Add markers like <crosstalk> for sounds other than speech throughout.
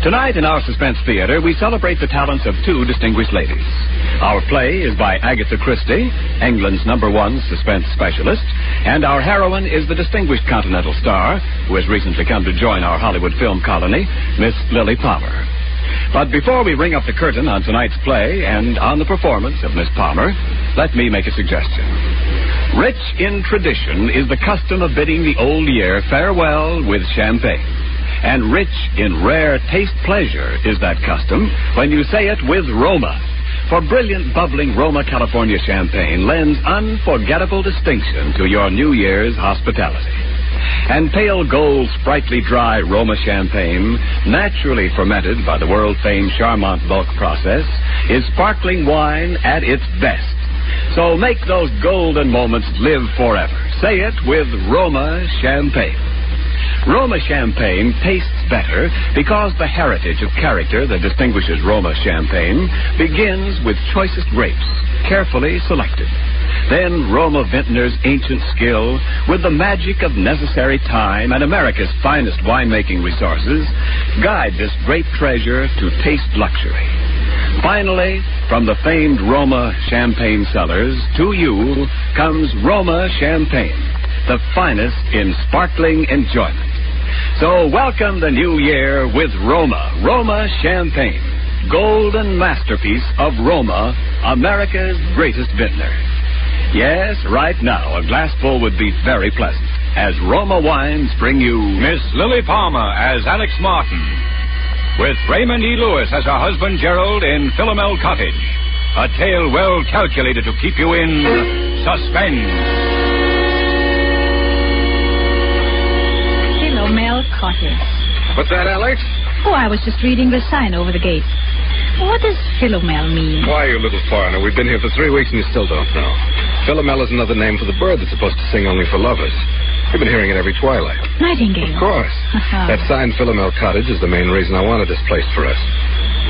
Tonight in our Suspense Theater, we celebrate the talents of two distinguished ladies. Our play is by Agatha Christie, England's number one suspense specialist, and our heroine is the distinguished Continental star who has recently come to join our Hollywood film colony, Miss Lilli Palmer. But before we ring up the curtain on tonight's play and on the performance of Miss Palmer, let me make a suggestion. Rich in tradition is the custom of bidding the old year farewell with champagne. And rich in rare taste pleasure is that custom when you say it with Roma. For brilliant, bubbling Roma California champagne lends unforgettable distinction to your New Year's hospitality. And pale gold, sprightly dry Roma champagne, naturally fermented by the world famed Charmat bulk process, is sparkling wine at its best. So make those golden moments live forever. Say it with Roma champagne. Roma champagne tastes better because the heritage of character that distinguishes Roma champagne begins with choicest grapes, carefully selected. Then Roma vintner's ancient skill, with the magic of necessary time and America's finest winemaking resources, guide this great treasure to taste luxury. Finally, from the famed Roma champagne cellars to you comes Roma champagne, the finest in sparkling enjoyment. So welcome the new year with Roma, Roma Champagne, golden masterpiece of Roma, America's greatest vintner. Yes, right now a glassful would be very pleasant, as Roma wines bring you Miss Lilli Palmer as Alex Martin, with Raymond E. Lewis as her husband Gerald in Philomel Cottage, a tale well calculated to keep you in suspense. What's that, Alex? Oh, I was just reading the sign over the gate. What does Philomel mean? Why, you little foreigner, we've been here for three weeks and you still don't know. Philomel is another name for the bird that's supposed to sing only for lovers. We've been hearing it every twilight. Nightingale. Of course. Uh-huh. that sign, Philomel Cottage, is the main reason I wanted this place for us.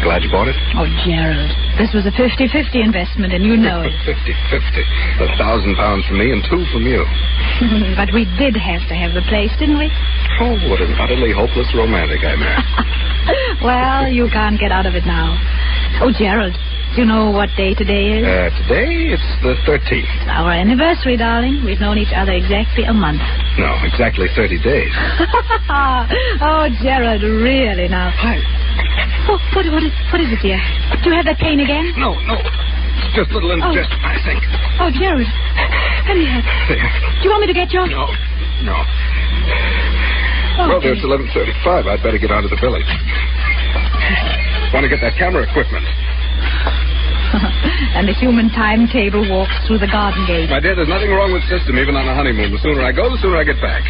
Glad you bought it? Oh, Gerald, this was a 50-50 investment, and you know it. <laughs> 50-50. A thousand pounds from me and two from you. <laughs> but we did have to have the place, didn't we? Oh, what an utterly hopeless romantic I am. <laughs> well, you can't get out of it now. Oh, Gerald, do you know what day today is? Uh, today, it's the 13th. It's our anniversary, darling. We've known each other exactly a month. No, exactly 30 days. oh, Gerald, really now. Hi. Oh, what, what, is, what is it, dear? Do you have that pain again? No, no. It's just a little oh. indigestion, I think. Oh, Gerald. Let me. There. Do you want me to get you? No, no. Oh, Brother, it's 11.35. I'd better get out of the village. Want to get that camera equipment. <laughs> and the human timetable walks through the garden gate. My dear, there's nothing wrong with system, even on a honeymoon. The sooner I go, the sooner I get back.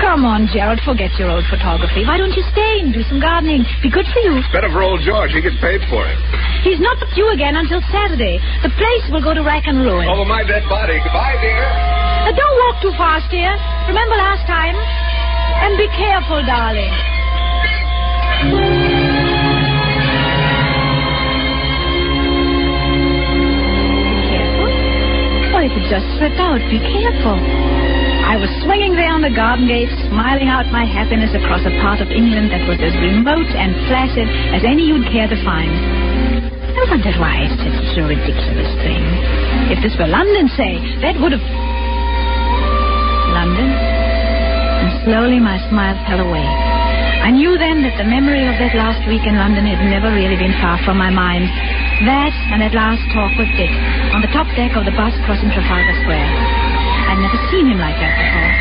Come on, Gerald, forget your old photography. Why don't you stay and do some gardening? Be good for you. Better for old George. He gets paid for it. He's not with you again until Saturday. The place will go to rack and ruin. Over my dead body. Goodbye, dear. Uh, don't walk too fast, dear. Remember last time? And be careful, darling. Be careful. Well, it just slipped out. Be careful. I was swinging there on the garden gate, smiling out my happiness across a part of England that was as remote and placid as any you'd care to find. I wondered why it's such a ridiculous thing. If this were London, say, that would have. London? And slowly my smile fell away. I knew then that the memory of that last week in London had never really been far from my mind. That and that last talk with Dick on the top deck of the bus crossing Trafalgar Square. I'd never seen him like that before.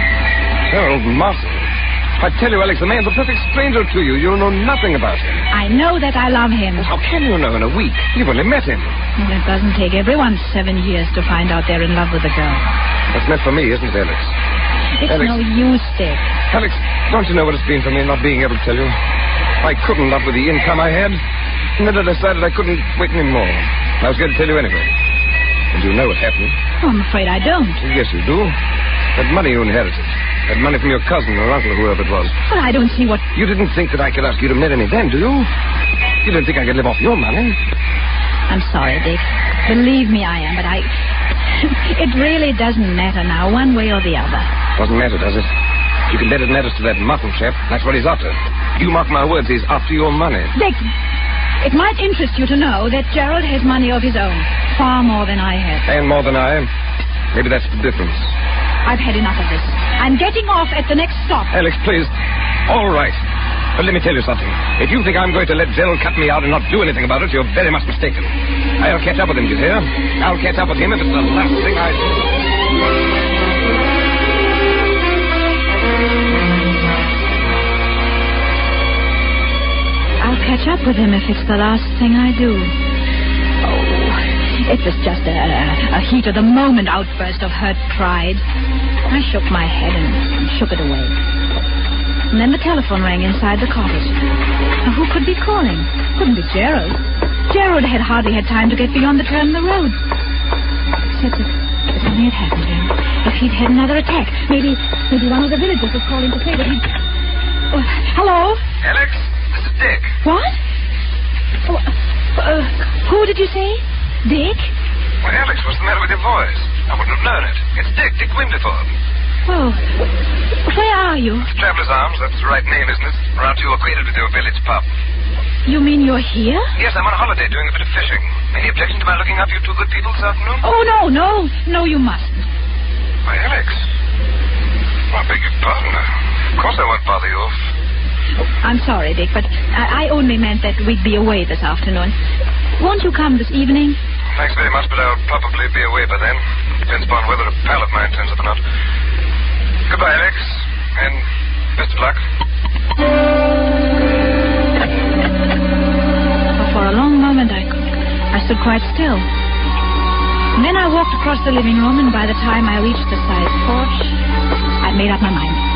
Harold Martin. I tell you, Alex, the man's a perfect stranger to you. You know nothing about him. I know that I love him. How can you know in a week? You've only met him. Well, it doesn't take everyone seven years to find out they're in love with a girl. That's meant for me, isn't it, Alex? It's Alex. no use, Dick. Alex, don't you know what it's been for me not being able to tell you? I couldn't, love with the income I had. And then I decided I couldn't wait any more. I was going to tell you anyway. And you know what happened. Oh, I'm afraid I don't. Yes, you do. That money you inherited. That money from your cousin or uncle or whoever it was. But I don't see what. You didn't think that I could ask you to marry me then, do you? You didn't think I could live off your money? I'm sorry, Dick. Believe me, I am, but I. <laughs> it really doesn't matter now, one way or the other. Doesn't matter, does it? You can let it matter to that Martin chap. That's what he's after. You mark my words, he's after your money. Dick, it might interest you to know that Gerald has money of his own. Far more than I have. And more than I. Maybe that's the difference. I've had enough of this. I'm getting off at the next stop. Alex, please. All right. But let me tell you something. If you think I'm going to let Gerald cut me out and not do anything about it, you're very much mistaken. I'll catch up with him, you hear? I'll catch up with him if it's the last thing I do. Catch up with him if it's the last thing I do. Oh, it was just a, a heat of the moment outburst of hurt pride. I shook my head and shook it away. And then the telephone rang inside the cottage. Now, who could be calling? Couldn't be Gerald. Gerald had hardly had time to get beyond the turn of the road. Except if, if something had happened to him. If he'd had another attack. Maybe maybe one of the villagers was calling to say that he'd... Oh, hello? Alex, Dick. What? Oh, uh, who did you say? Dick? Well, Alex, what's the matter with your voice? I wouldn't have known it. It's Dick, Dick Windyford. Oh, where are you? Traveler's Arms, that's the right name, isn't it? Aren't you acquainted with your village pub? You mean you're here? Yes, I'm on a holiday doing a bit of fishing. Any objection to my looking after you two good people this afternoon? Oh, no, no. No, you mustn't. Why, Alex. I beg your pardon. Of course I won't bother you. I'm sorry, Dick, but I, I only meant that we'd be away this afternoon. Won't you come this evening? Thanks very much, but I'll probably be away by then. Depends upon whether a pal of mine turns up or not. Goodbye, Alex. And best of luck. For a long moment, I, I stood quite still. And then I walked across the living room, and by the time I reached the side porch, I'd made up my mind.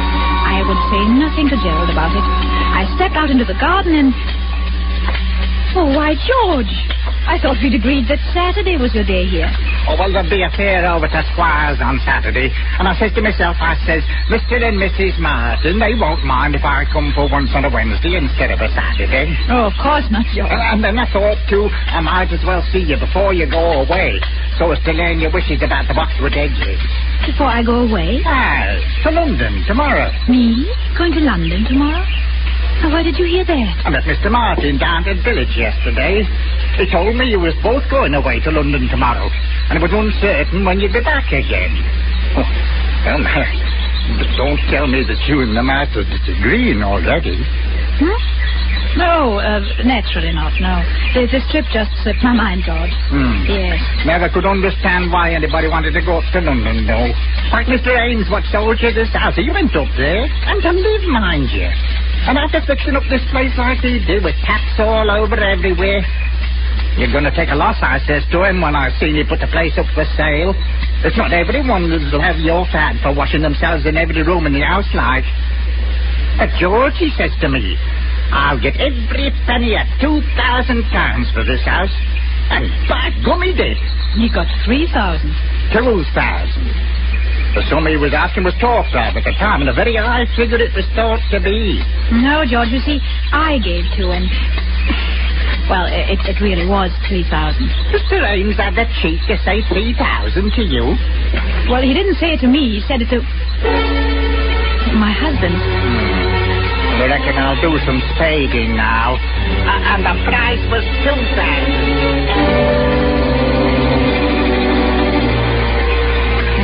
I would say nothing to Gerald about it. I stepped out into the garden and. Oh, why, George! I thought we'd agreed that Saturday was your day here. Oh, well, there'll be a fair over to Squire's on Saturday. And I says to myself, I says, Mr. and Mrs. Martin, they won't mind if I come for once on a Wednesday instead of a Saturday. Oh, of course not, George. And, and then I thought, too, I might as well see you before you go away, so as to learn your wishes about the Boxwood Edges. Before I go away? Ah, to London tomorrow. Me? Going to London tomorrow? Now, why did you hear that? I met Mr. Martin down at the village yesterday. He told me you was both going away to London tomorrow, and it was uncertain when you'd be back again. Oh, well, <laughs> now, don't tell me that you and the master are disagreeing already. Hmm? No, uh, naturally not, no. The, this trip just slipped my mind, George. Hmm. Yes. Never could understand why anybody wanted to go up to London, though. Like Mr. Ames, what sold you this house. He went up there, and to live, mind you. And after fixing up this place like he did, with taps all over everywhere. You're going to take a loss, I says to him, when I seen you put the place up for sale. It's not everyone that'll have your fad for washing themselves in every room in the house like. But George, he says to me, I'll get every penny at two thousand pounds for this house. And by gummy did. You got 3,000. Two thousand. The sum he was asking was talked of at the time, and a very high figure it was thought to be. No, George, you see, I gave two, and. Well, it, it really was 3,000. Mr. Ames had the cheek to say three thousand to you. Well, he didn't say it to me, he said it to. my husband. I reckon I'll do some spading now. A- and the price was thousand.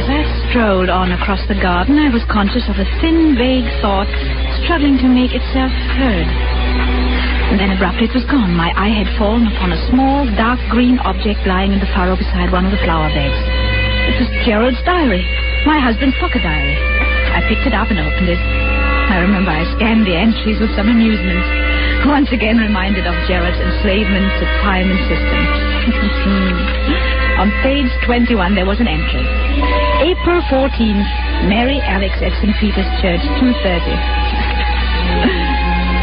As I strolled on across the garden, I was conscious of a thin, vague thought struggling to make itself heard. And then abruptly it was gone. My eye had fallen upon a small, dark green object lying in the furrow beside one of the flower beds. It was Gerald's diary, my husband's pocket diary. I picked it up and opened it. I remember I scanned the entries with some amusement, once again reminded of Gerald's enslavement to time and system. <laughs> On page 21, there was an entry. April 14th, Marry Alex at St. Peter's Church, 2.30. <laughs>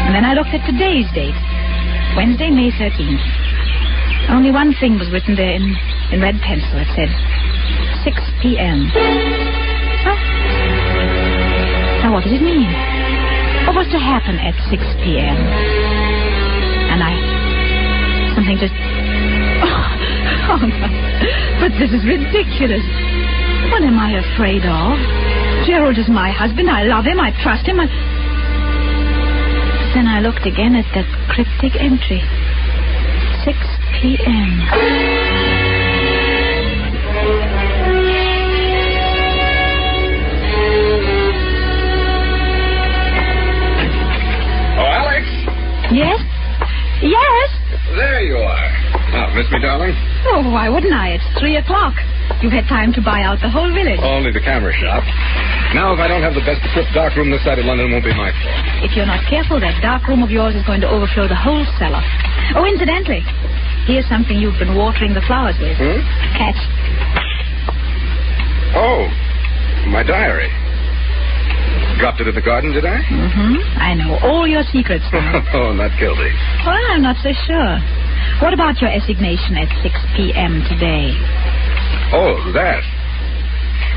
And then I looked at today's date. Wednesday, May 13th. Only one thing was written there in, in red pencil. It said 6 p.m. Huh? Now, what did it mean? What was to happen at 6 p.m.? And I. Something just. <laughs> Oh, oh no. But this is ridiculous. What am I afraid of? Gerald is my husband. I love him. I trust him. I... Then I looked again at that cryptic entry. 6 p.m. Yes? Yes? There you are. Now, miss me, darling? Oh, why wouldn't I? It's three o'clock. You've had time to buy out the whole village. Only the camera shop. Now, if I don't have the best equipped dark room this side of London, it won't be my fault. If you're not careful, that dark room of yours is going to overflow the whole cellar. Oh, incidentally, here's something you've been watering the flowers with. Hmm? Catch. Oh, my diary. Dropped it in the garden, did I? Mm-hmm. I know all your secrets <laughs> now. oh, not guilty. well, I'm not so sure. What about your assignation at 6 p.m. today? Oh, that.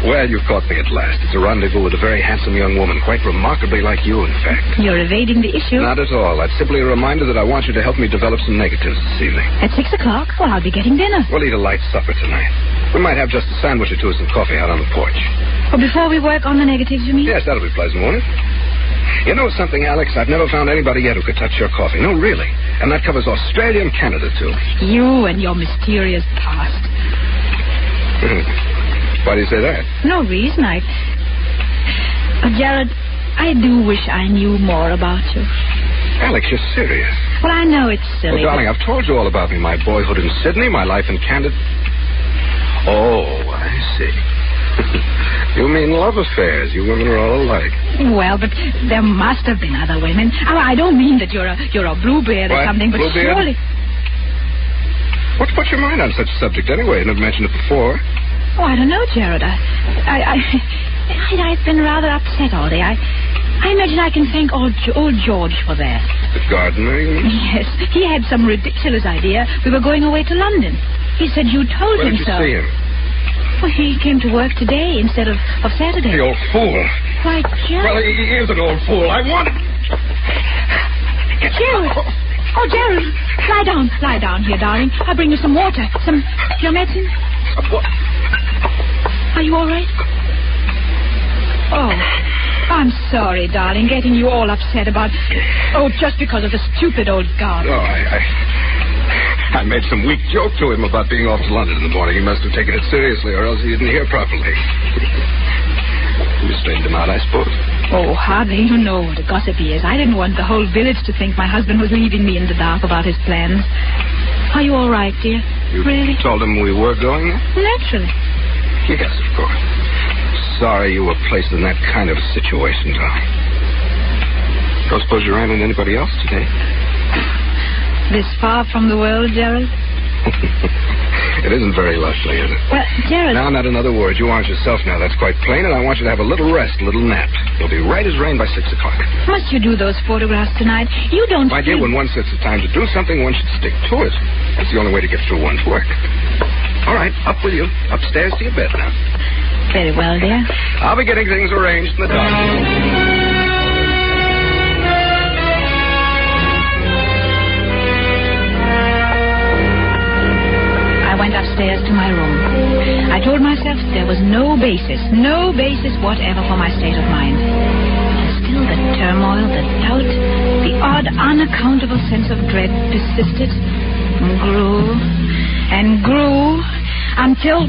Well, you've caught me at last. It's a rendezvous with a very handsome young woman, quite remarkably like you, in fact. You're evading the issue. Not at all. That's simply a reminder that I want you to help me develop some negatives this evening. At 6 o'clock? Well, I'll be getting dinner. We'll eat a light supper tonight. We might have just a sandwich or two and some coffee out on the porch. Well, before we work on the negatives, you mean? Yes, that'll be pleasant, won't it? You know something, Alex? I've never found anybody yet who could touch your coffee. No, really. And that covers Australia and Canada, too. You and your mysterious past. Hmm. Why do you say that? No reason. I. But, Gerald, I do wish I knew more about you. Alex, you're serious. Well, I know it's silly. Well, darling, I've told you all about me. My boyhood in Sydney, my life in Canada. Oh, I see. you mean love affairs. You women are all alike. well, but there must have been other women. Oh, I don't mean that you're a you're a bluebeard or What? something, but Bluebeard? surely. What's put your mind on such a subject anyway? I never mentioned it before. Oh, I don't know, Gerald. I, I, I, I've been rather upset all day. I, I imagine I can thank old old George for that. The gardener. Yes, he had some ridiculous idea. We were going away to London. He said you told Where him did you so. see him? Well, he came to work today instead of, of Saturday. The old fool. Why, Gerald. Well, he, is an old fool. I want it. Gerald. Oh, Gerald. Lie down. Lie down here, darling. I'll bring you some water. Some. Your medicine? Uh, what? Are you all right? Oh. I'm sorry, darling, getting you all upset about. Oh, just because of the stupid old guard. Oh, I, I, I made some weak joke to him about being off to London in the morning. He must have taken it seriously, or else he didn't hear properly. you straightened him out, I suppose. Oh, hardly. You know what a gossip he is. I didn't want the whole village to think my husband was leaving me in the dark about his plans. Are you all right, dear? You Really? told him we were going? Naturally. Yes, of course. Sorry you were placed in that kind of situation, darling. Don't suppose you ran into anybody else today? This far from the world, Gerald? <laughs> it isn't very lovely, is it? Well, Gerald. Now, not another word. You aren't yourself now. That's quite plain, and I want you to have a little rest, a little nap. You'll be right as rain by six o'clock. Must you do those photographs tonight? You don't. My dear, when one sets a time to do something, one should stick to it. That's the only way to get through one's work. All right, up with you. Upstairs to your bed now. Very well, dear. I'll be getting things arranged in the dark. I went upstairs to my room. I told myself there was no basis, no basis whatever for my state of mind. And still the turmoil, the doubt, the odd, unaccountable sense of dread persisted and grew and grew until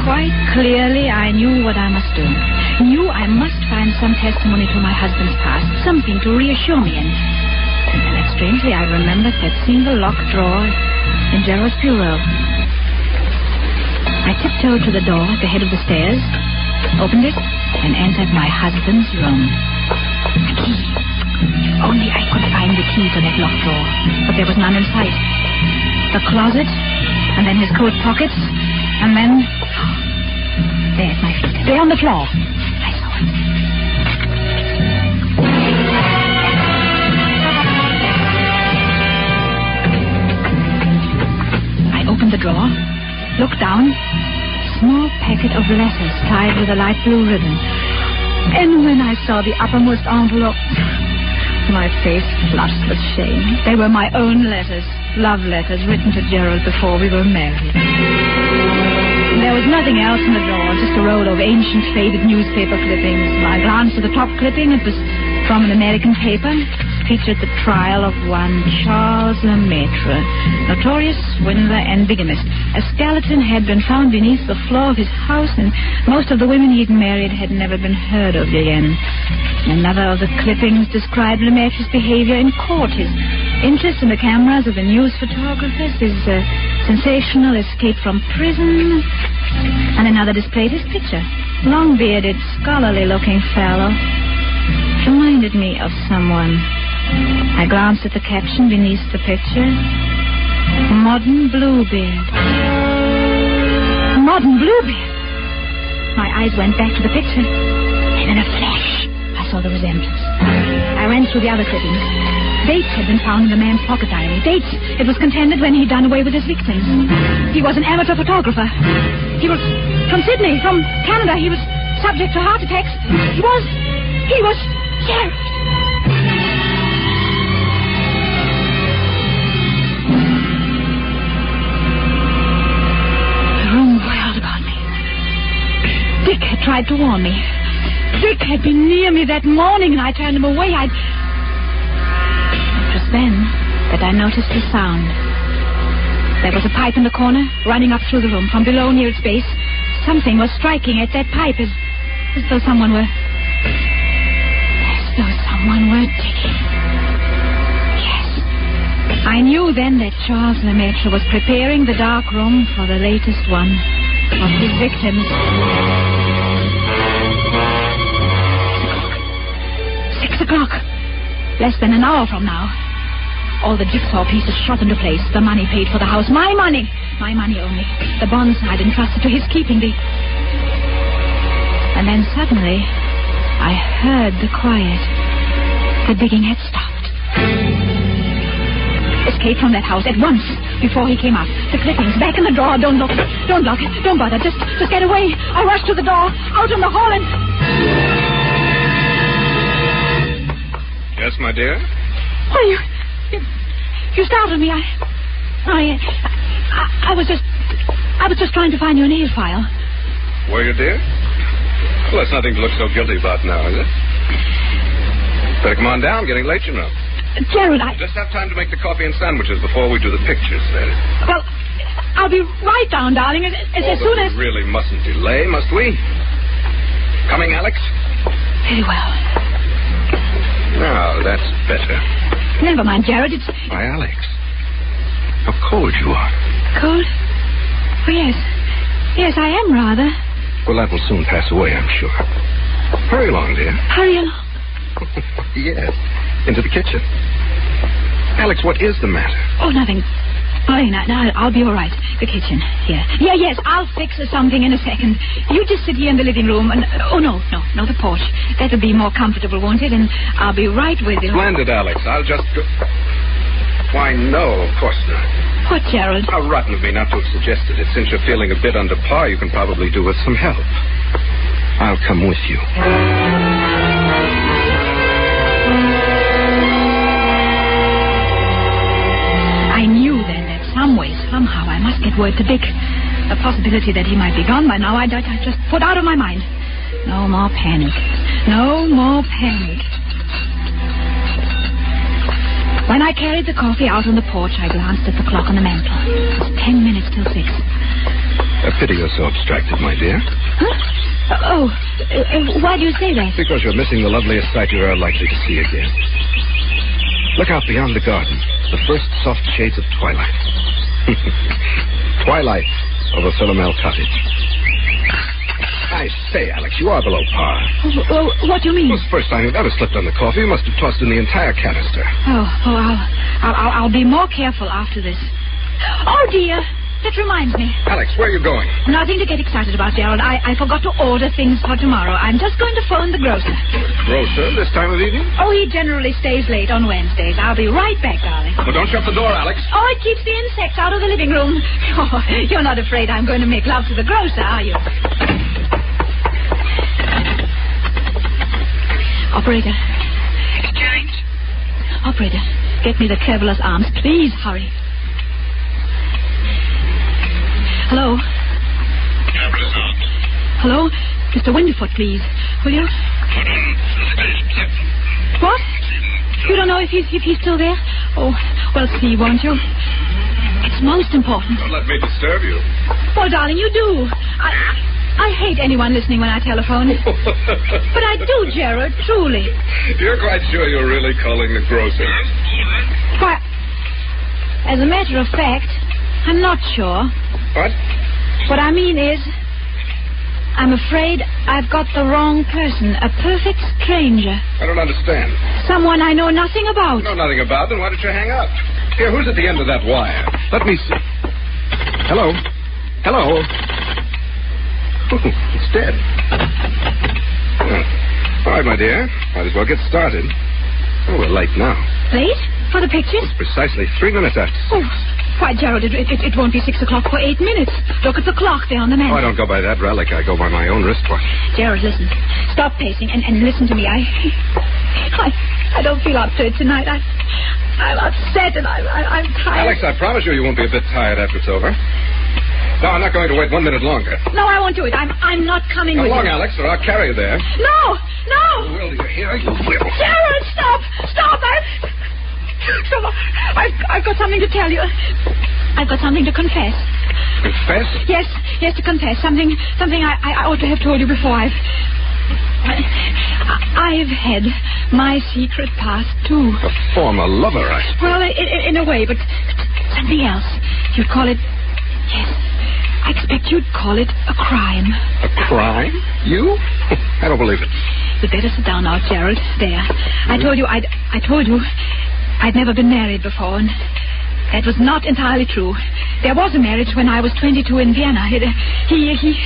quite clearly I knew what I must do. Knew I must find some testimony to my husband's past, something to reassure me. And, and then strangely I remembered that single locked drawer in Gerald's bureau. I tiptoed to the door at the head of the stairs, opened it, and entered my husband's room. The key. Only I could find the key to that locked drawer. But there was none in sight the closet, and then his coat pockets, and then. There's my feet. They're on the floor. I saw it. I opened the drawer, looked down. Small packet of letters tied with a light blue ribbon. And when I saw the uppermost envelope, my face flushed with shame. They were my own letters love letters written to Gerald before we were married. There was nothing else in the drawer, just a roll of ancient, faded newspaper clippings. I glanced at the top clipping. It was from an American paper featured the trial of one Charles Lemaitre, notorious swindler and bigamist. A skeleton had been found beneath the floor of his house, and most of the women he'd married had never been heard of again. Another of the clippings described Lemaitre's behavior in court, his interest in the cameras of the news photographers, his uh, sensational escape from prison, and another displayed his picture. Long-bearded, scholarly-looking fellow. Reminded me of someone. I glanced at the caption beneath the picture. Modern Bluebeard. Modern Bluebeard. My eyes went back to the picture, and in a flash, I saw the resemblance. I ran through the other clippings. Dates had been found in the man's pocket diary. Dates. It was contended when he'd done away with his victims. He was an amateur photographer. He was from Sydney, from Canada. He was subject to heart attacks. He was. He was. Gerald. The room whirled about me. Dick had tried to warn me. Dick had been near me that morning and I turned him away. I'd. Then that I noticed a sound. There was a pipe in the corner, running up through the room. From below, near its base, something was striking at that pipe as, as though someone were. As though someone were digging. Yes. I knew then that Charles Lemaitre was preparing the dark room for the latest one of his victims. Six o'clock. Six o'clock. Less than an hour from now. All the jigsaw pieces shot into place. The money paid for the house. My money. My money only. The bonds I'd entrusted to his keeping. The... And then suddenly, I heard the quiet. The digging had stopped. Escape from that house at once before he came up. The clippings back in the drawer. Don't look. Don't look. Don't bother. Just, just get away. I rushed to the door, out in the hall, and Yes, my dear? You, you, you startled me. I, I, I, I was just, I was just trying to find your nail file. Were you, dear? Well, that's nothing to look so guilty about now, is it? Better come on down. Getting late, you know. Gerald, I, Just have time to make the coffee and sandwiches before we do the pictures, is. well, I'll be right down, darling, as, as, as oh, soon as. we really mustn't delay, must we? Coming, Alex? Very well. Now, that's better. Never mind, Gerald. It's Why, Alex. How cold you are. cold. Oh yes, yes, I am rather. Well, that will soon pass away, I'm sure. Hurry along, dear. <laughs> Hurry along. yes. Into the kitchen. Alex, what is the matter? Oh, nothing. No, I'll be all right. The kitchen. Here. Yeah, yes, I'll fix something in a second. You just sit here in the living room and. Oh, no, no, no, the porch. That'll be more comfortable, won't it? And I'll be right with you. Splendid, Alex. I'll just go. Why, no, of course not. What, Gerald? How rotten of me not to have suggested it. Since you're feeling a bit under par, you can probably do with some help. I'll come with you. Some way, somehow, I must get word to Dick. The possibility that he might be gone by now, I, I, I just put out of my mind. No more panic. No more panic. When I carried the coffee out on the porch, I glanced at the clock on the mantel. It was ten minutes till six. A pity you're so abstracted, my dear. Huh? Oh, uh, uh, why do you say that? Because you're missing the loveliest sight you're likely to see again. Look out beyond the garden. The first soft shades of twilight. <laughs> twilight of over Philomel Cottage. I say, Alex, you are below par. Oh, oh, what do you mean? The first time you've ever slipped on the coffee. You must have tossed in the entire canister. Oh, oh, I'll, I'll, I'll be more careful after this. Oh, dear. That reminds me. Alex, where are you going? Nothing to get excited about, Gerald. I, I forgot to order things for tomorrow. I'm just going to phone the grocer. Grocer, this time of evening? Oh, he generally stays late on Wednesdays. I'll be right back, darling. Well, don't shut the door, Alex. Oh, it keeps the insects out of the living room. <laughs> Oh, you're not afraid I'm going to make love to the grocer, are you? Operator. Exchange. Operator, get me the traveler's arms. Please hurry. Hello? Traveler's arms. Hello? Mr. Windyford, please. Will you? Put in station seven. What? You don't know if he's, if he's still there? Oh, well, see, won't you? It's most important. Don't let me disturb you. Well, darling, you do. I, I hate anyone listening when I telephone. <laughs> But I do, Gerald, truly. You're quite sure you're really calling the grocer? Why, as a matter of fact, I'm not sure. What? What I mean is, I'm afraid I've got the wrong person. A perfect stranger. I don't understand. Someone I know nothing about. know nothing about, then why don't you hang up? Here, who's at the end of that wire? Let me see. Hello? Hello? <laughs> it's dead. Well, all right, my dear. Might as well get started. Oh, we're late now. Late? For the pictures? Precisely three minutes after. Oh, why, Gerald, it, it, it won't be six o'clock for eight minutes. Look at the clock there on the Oh, mantel. I don't go by that relic. I go by my own wristwatch. Gerald, listen. Stop pacing and, and listen to me. I, I, I don't feel up to it tonight. I, I'm upset and I, I, I'm tired. Alex, I promise you you won't be a bit tired after it's over. No, I'm not going to wait one minute longer. No, I won't do it. I'm, I'm not coming Come with along, you. Alex, or I'll carry you there. No, no. Will you hear? You will. Gerald, stop, stop. I, stop. I've, I've got something to tell you. I've got something to confess. Confess? Yes, yes, to confess. Something, something I, I ought to have told you before. I've, I, I've had my secret past too. A former lover, I suppose. Well, in, in- in a way, but something else. You'd call it. Yes, I expect you'd call it a crime. A crime? You? <laughs> I don't believe it. You'd better sit down now, Gerald. There. I told you I'd. I told you I'd never been married before, and that was not entirely true. There was a marriage when I was 22 in Vienna. It, uh, he he.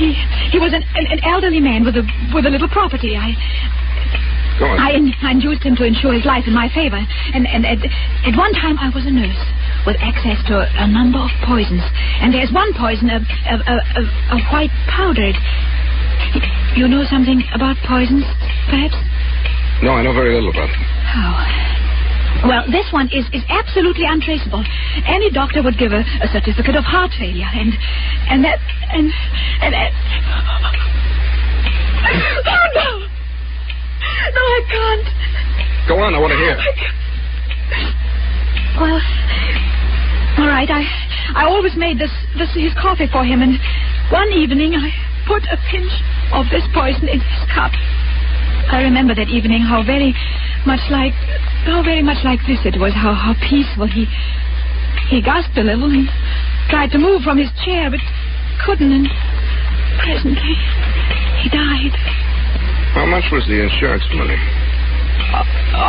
He he was an, an, an elderly man with a with a little property. I Go on. I, I induced him to insure his life in my favor. And, and at, at one time, I was a nurse with access to a, a number of poisons. And there's one poison, a, a, a, a, white powdered. You know something about poisons, perhaps? No, I know very little about them. Oh. Well, this one is, is absolutely untraceable. Any doctor would give a, a certificate of heart failure, and and that and and that. Oh no! No, I can't. Go on, I want to hear. Oh, well, all right. I I always made this this his coffee for him, and one evening I put a pinch of this poison in his cup. I remember that evening how very much like oh, very much like this it was. How how peaceful he he gasped a little and tried to move from his chair, but couldn't, and presently he died. How much was the insurance money? Uh,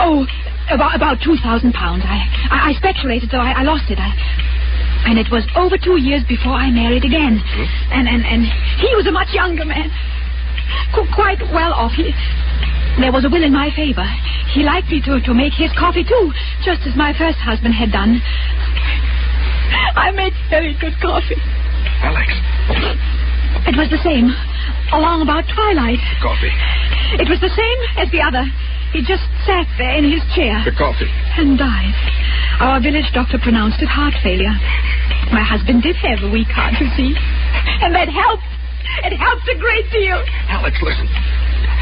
oh, about about two thousand pounds. I, I I speculated, though I, I lost it. I, and it was over two years before I married again. Hmm? And and and he was a much younger man, Qu- quite well off. He, there was a will in my favor. He liked me to to make his coffee too, just as my first husband had done. I made very good coffee. Alex, It was the same, along about twilight. coffee. It was the same as the other. He just sat there in his chair The coffee. and died. Our village doctor pronounced it heart failure. My husband did have a weak heart, you see. And that helped. It helped a great deal. Alex, listen.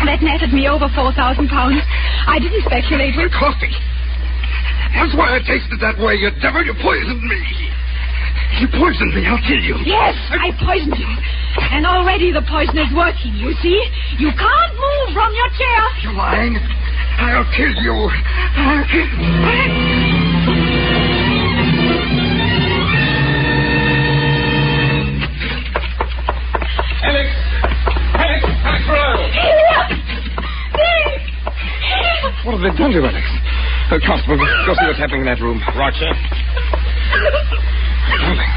That netted me over 4,000 pounds. I didn't speculate with... coffee. That's why I tasted that way, you devil. You poisoned me. You poisoned me. I'll kill you. Yes, I poisoned you. And already the poison is working, you see. You can't move from your chair. You're lying. I'll kill you. I'll kill... What have they done to Alex? Uh, Constable, go see what's happening in that room. Roger. Darling.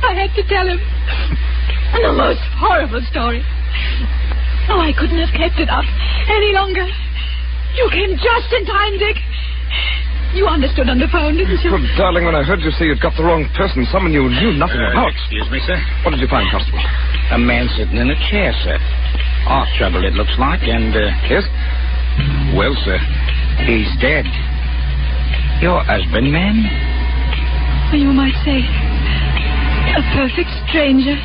I had to tell him the most horrible story. Oh, I couldn't have kept it up any longer. You came just in time, Dick. You understood on the phone, didn't you? Well, darling, when I heard you say you'd got the wrong person, someone you knew nothing Uh, about. excuse me, sir. What did you find, Constable? A man sitting in a chair, sir. Heart trouble, it looks like, and, uh, Yes? Well, sir, he's dead. Your husband, ma'am? You might say a perfect stranger.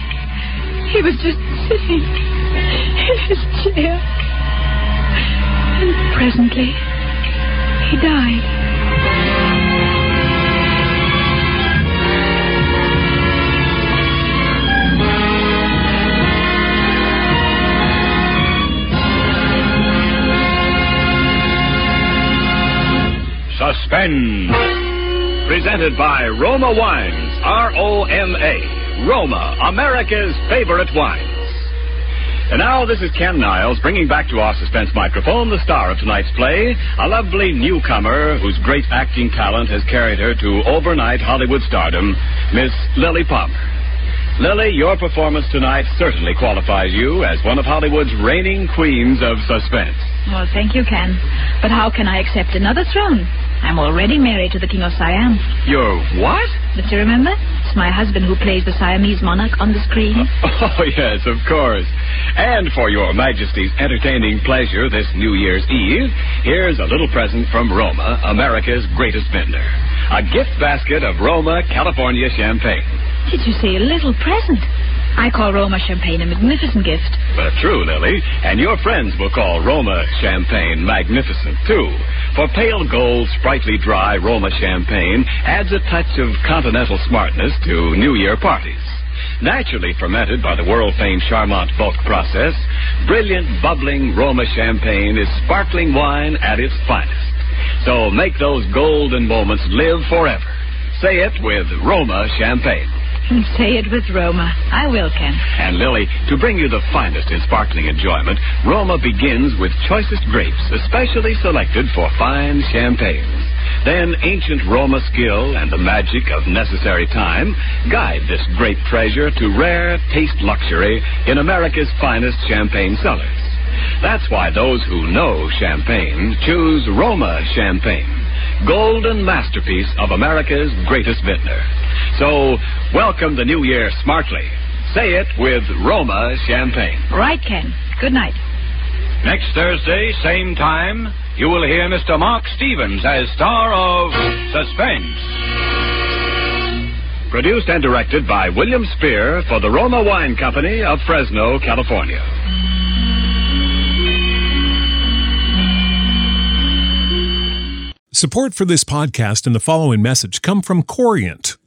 He was just sitting in his chair. And presently, he died. Suspense. Presented by Roma Wines, R O M A. Roma, America's favorite wines. And now, this is Ken Niles bringing back to our suspense microphone the star of tonight's play, a lovely newcomer whose great acting talent has carried her to overnight Hollywood stardom, Miss Lilli Palmer. Lilli, your performance tonight certainly qualifies you as one of Hollywood's reigning queens of suspense. Well, thank you, Ken. But how can I accept another throne? I'm already married to the King of Siam. You're what? Don't you remember? It's my husband who plays the Siamese monarch on the screen. <laughs> Oh, yes, of course. And for your Majesty's entertaining pleasure this New Year's Eve, here's a little present from Roma, America's greatest vendor. A gift basket of Roma, California champagne. Did you say a little present? I call Roma champagne a magnificent gift. But true, Lilli, and your friends will call Roma champagne magnificent, too. For pale gold, sprightly dry Roma champagne adds a touch of continental smartness to New Year parties. Naturally fermented by the world-famed Charmat bulk process, brilliant, bubbling Roma champagne is sparkling wine at its finest. So make those golden moments live forever. Say it with Roma champagne. <laughs> Say it with Roma. I will, Ken. And Lilli, to bring you the finest in sparkling enjoyment, Roma begins with choicest grapes, especially selected for fine champagnes. Then ancient Roma skill and the magic of necessary time guide this great treasure to rare taste luxury in America's finest champagne cellars. That's why those who know champagne choose Roma champagne, golden masterpiece of America's greatest vintner. So, welcome the new year smartly. Say it with Roma champagne. Right, Ken. Good night. Next Thursday, same time, you will hear Mr. Mark Stevens as star of Suspense. Produced and directed by William Spier for the Roma Wine Company of Fresno, California. Support for this podcast and the following message come from Corient.